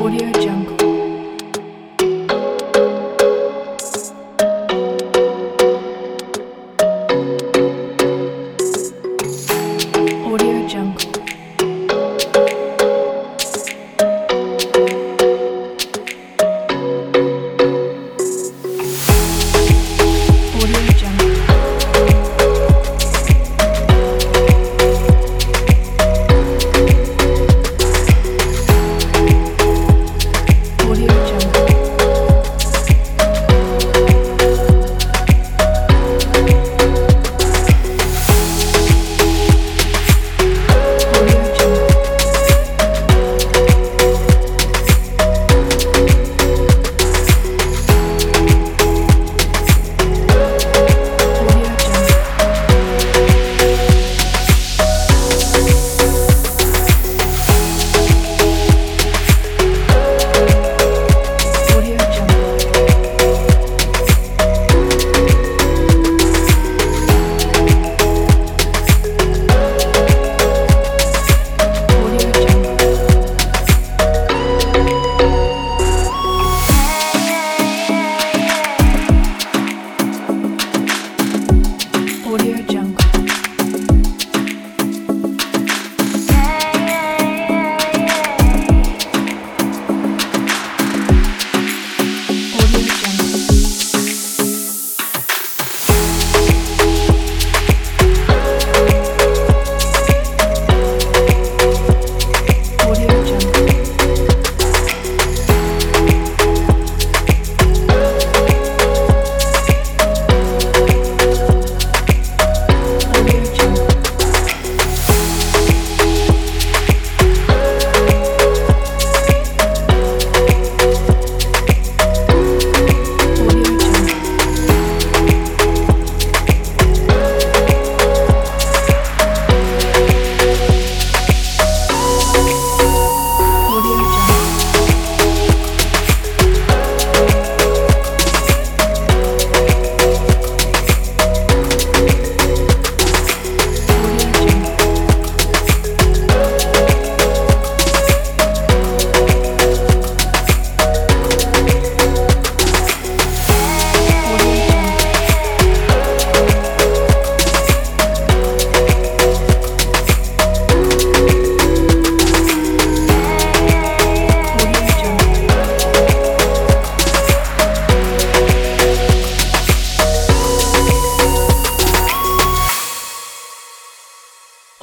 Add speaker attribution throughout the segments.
Speaker 1: Audio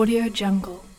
Speaker 1: Audio Jungle.